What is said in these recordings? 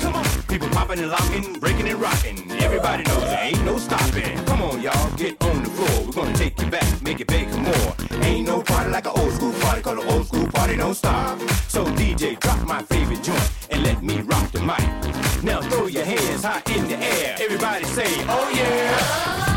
Come on, people popping and locking, breaking and rocking. Everybody knows there ain't no stopping. Come on, y'all, get on the floor. We're gonna take you back, make it big and more. Ain't no party like an old school party, call an old school party don't stop. So DJ, drop my favorite joint and let me rock the mic. Now throw your hands high in the air. Everybody say, oh yeah.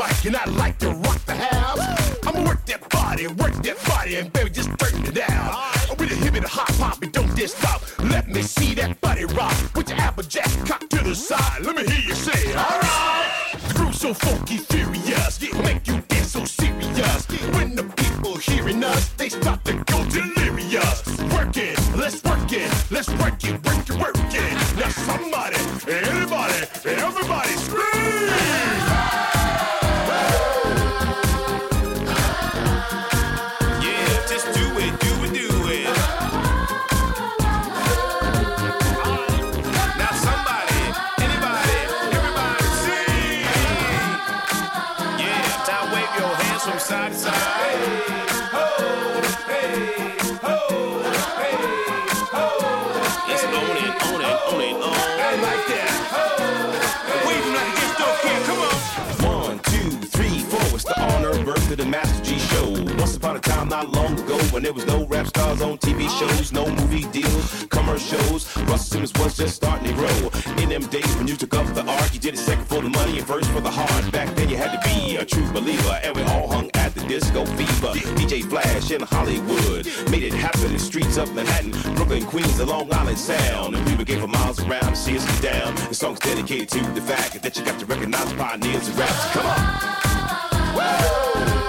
Mic, and I like to rock the house. I'ma work that body, work that body, and baby, just turn it down. I'm With a hip and a hop hop, and don't stop. Let me see that body rock. With your applejack cock to the side. Let me hear you say, alright. The groove so funky, furious, it make you dance so serious. When the people hearing us, they start to go delirious. Work it, let's work it, let's work it, work it, work it. Now somebody, eh? The Master Gee show. Once upon a time, not long ago, when there was no rap stars on TV shows, no movie deals, commercials. Russell Simmons was just starting to grow. In them days when you took up the art, you did it second for the money and first for the heart. Back then, you had to be a true believer, and we all hung at the disco fever. DJ Flash in Hollywood made it happen in the streets of Manhattan, Brooklyn, Queens, and Long Island Sound. And people came for miles around see us down. The song's dedicated to the fact that you got to recognize the pioneers of rap. Come on. Yeah,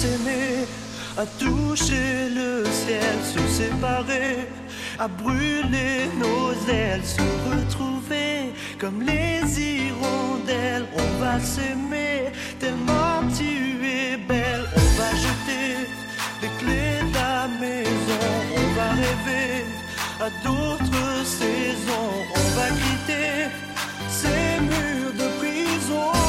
s'aimer, à toucher le ciel, se séparer, à brûler nos ailes, se retrouver comme les hirondelles. On va s'aimer tellement tu es belle. On va jeter les clés de la maison, on va rêver à d'autres saisons, on va quitter ces murs de prison.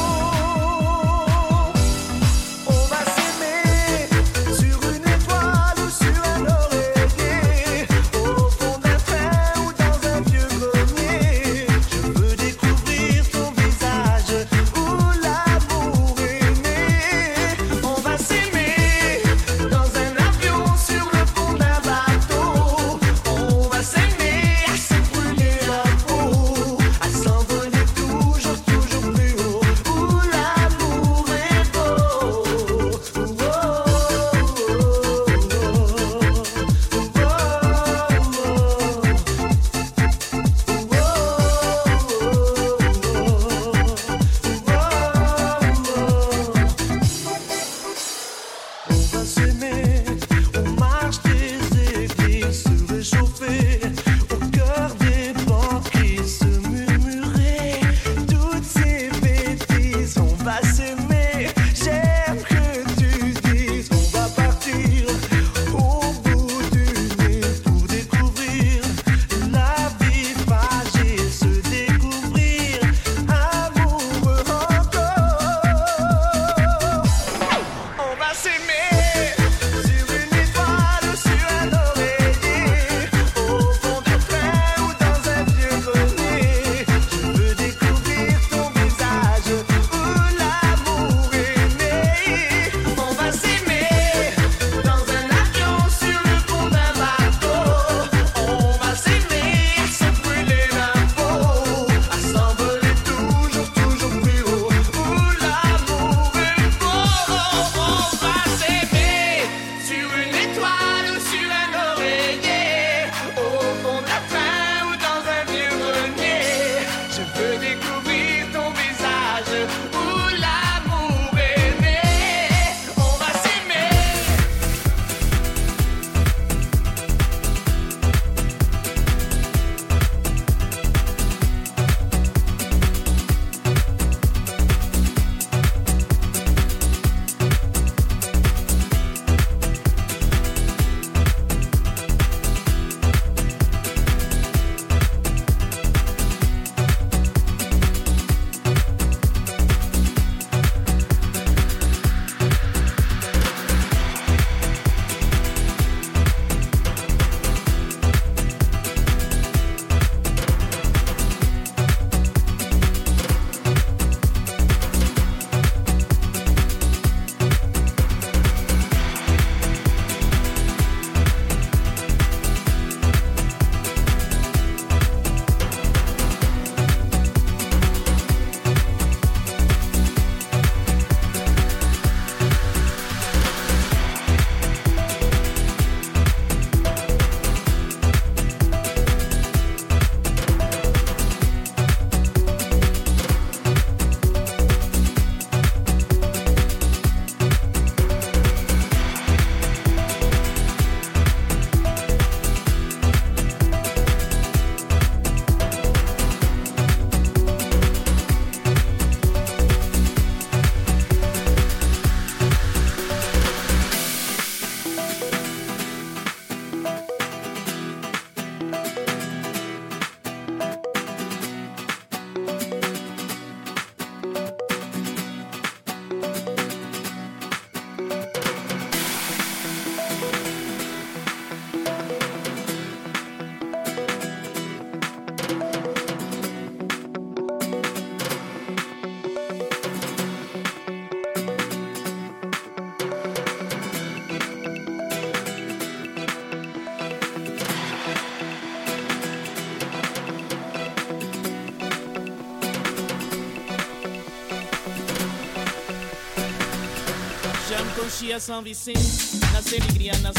coxia São Vicente, na alegria, na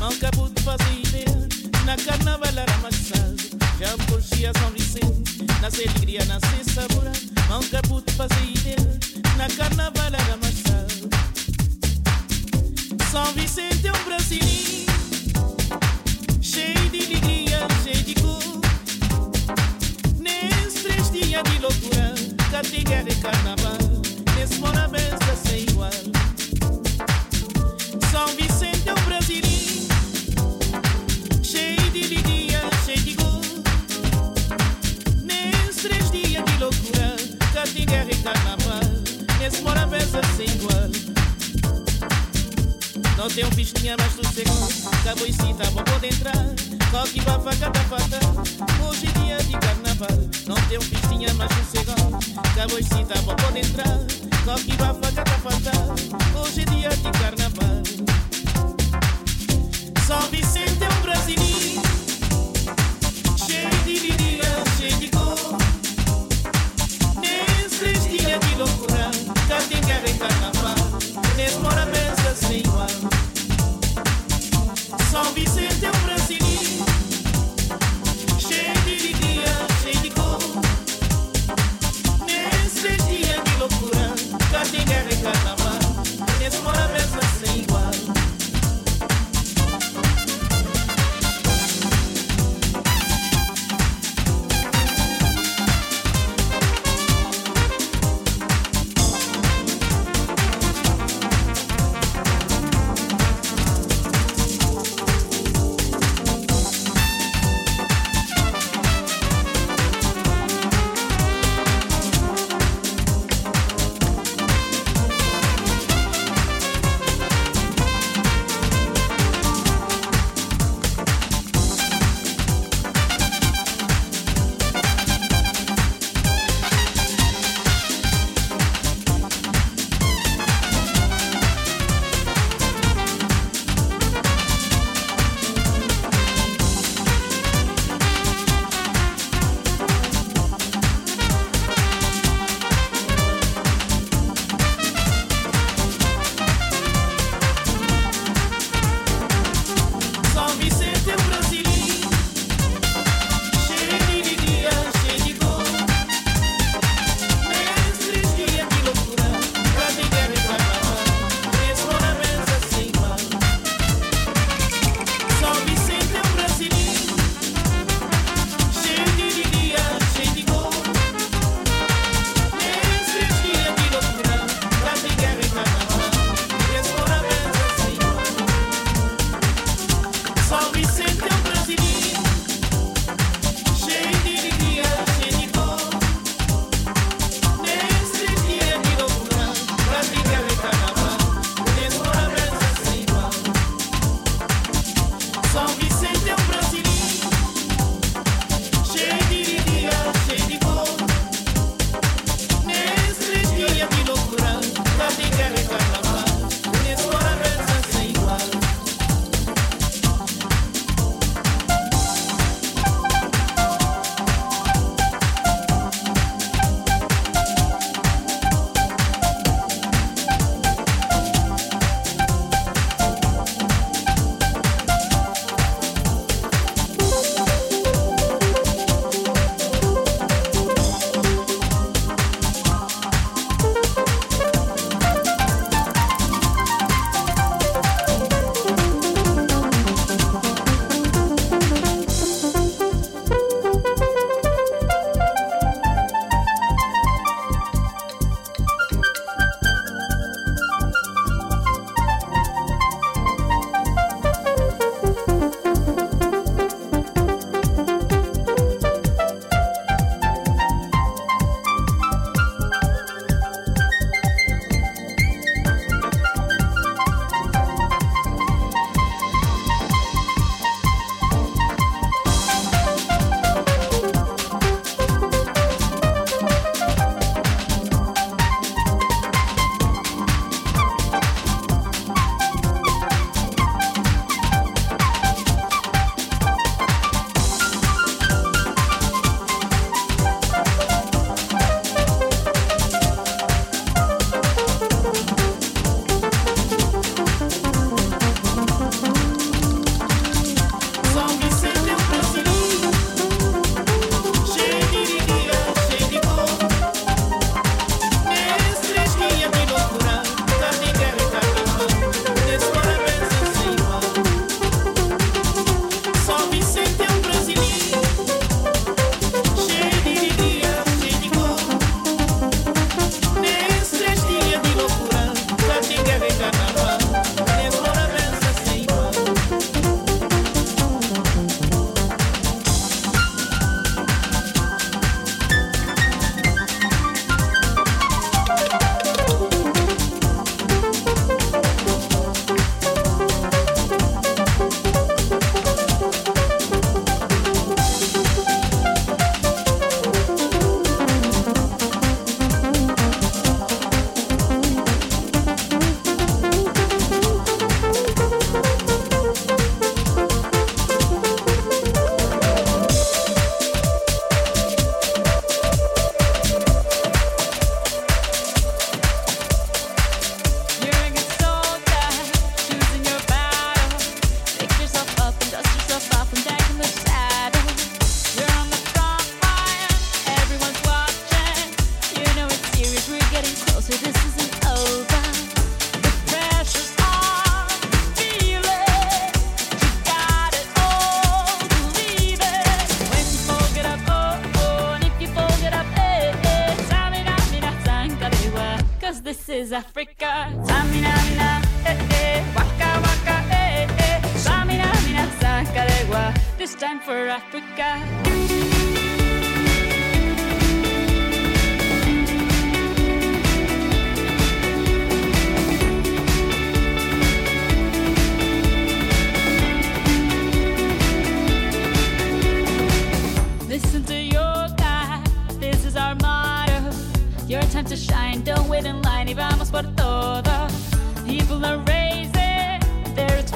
mal manca de fazer ideia, na carnaval era maçado. Já coxia São Vicente, na alegria, na mal manca de fazer ideia, na carnaval era maçado. São Vicente é um brasileiro, cheio de alegria, cheio de cor. Nesses três dias de loucura, cadeia de carnaval. Não tenho pistinha, mas mais sei Acabou e cita, vou poder entrar. Coque, bafa, catafata Hoje é dia de carnaval. Não tenho pistinha, mas mais sei Acabou e cita, vou poder entrar. Coque, bafa, catafata Hoje é dia de carnaval. Só Vicente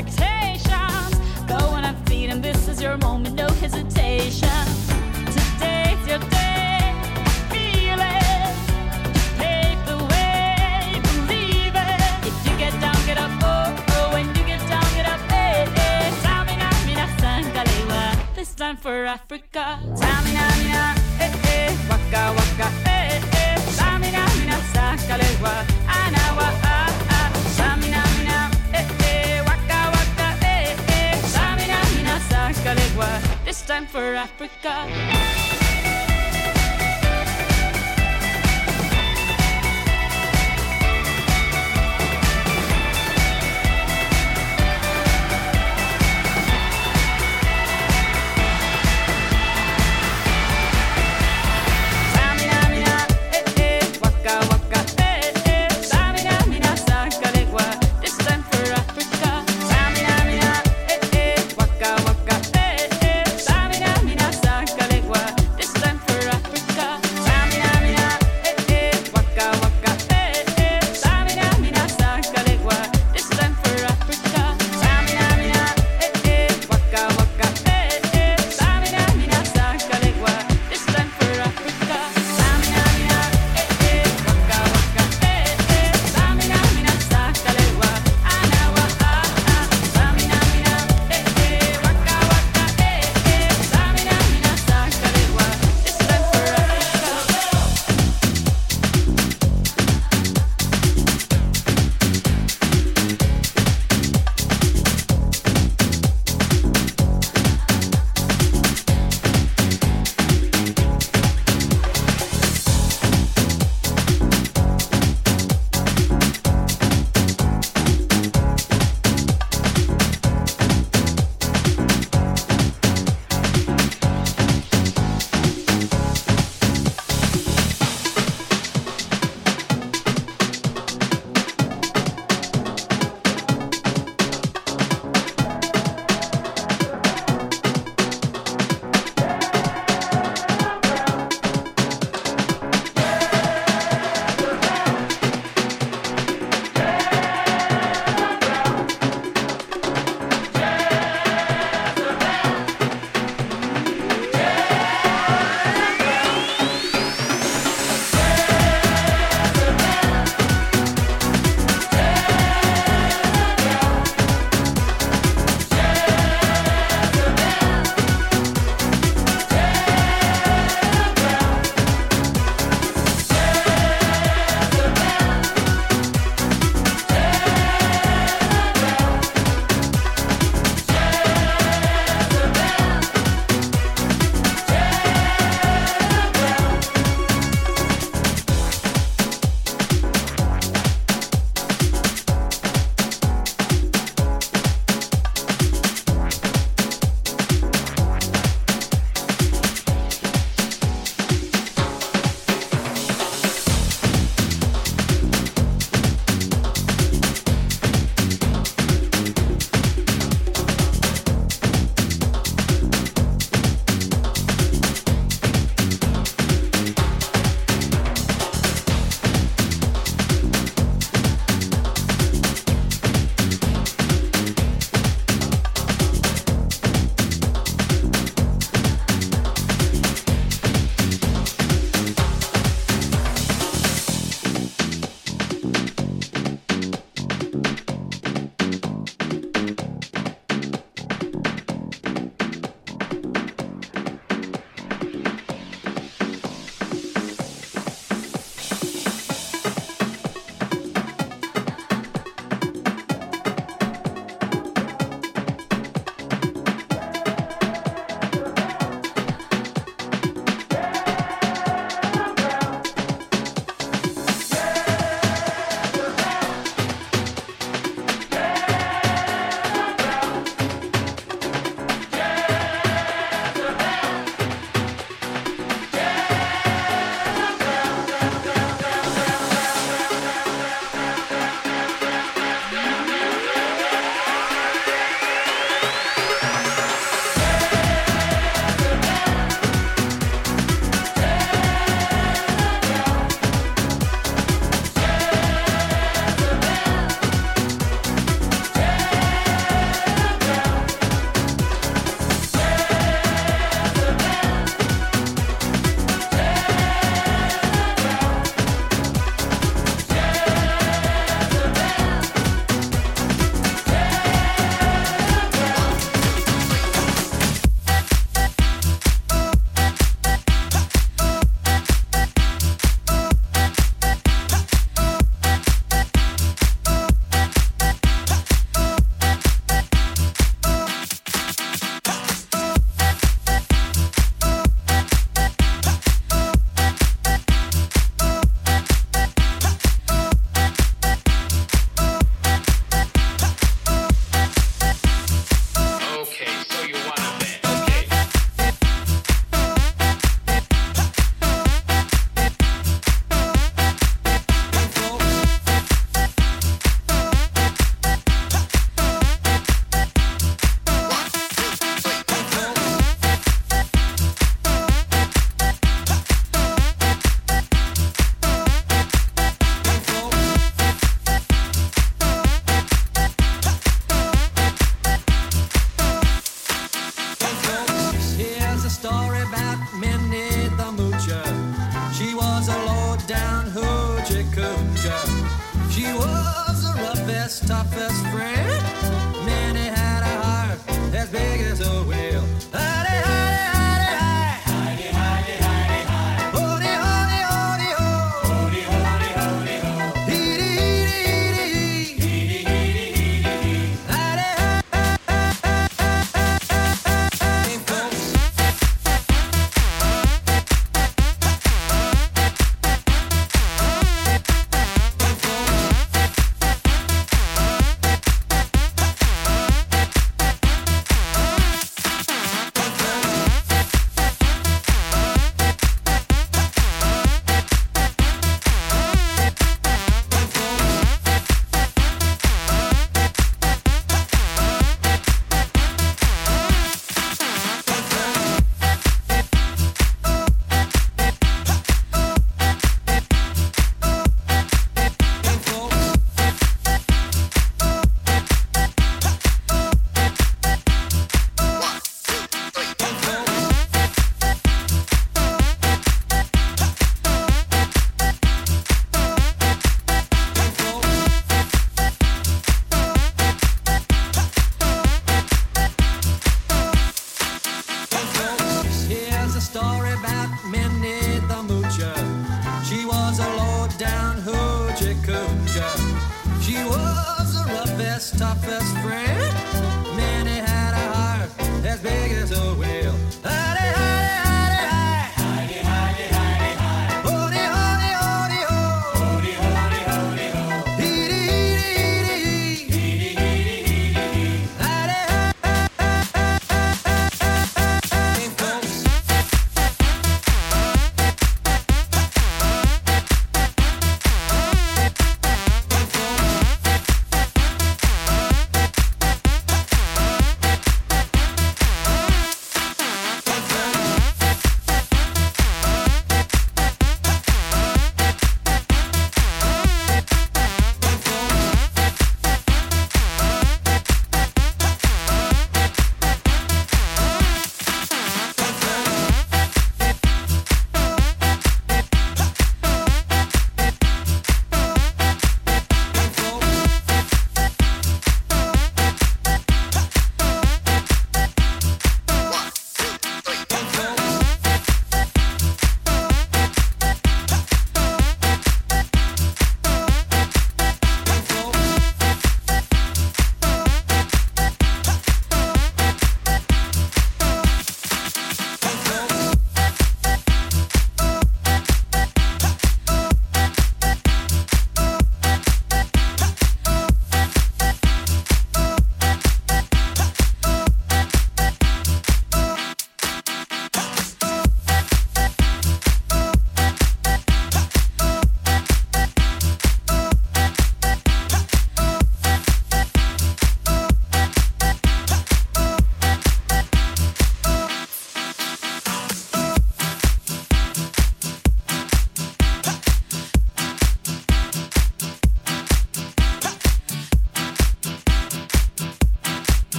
expectations. Go on and feed, and this is your moment, no hesitation. Today's your day, feel it. Pave the believe it. If you get down, get up, oh, oh. When you get down, get up, mina, zangalewa. This time for Africa. Tsamina, mina, eh, eh. Waka, waka, eh, eh. Tsamina, mina, zangalewa. Time for Africa.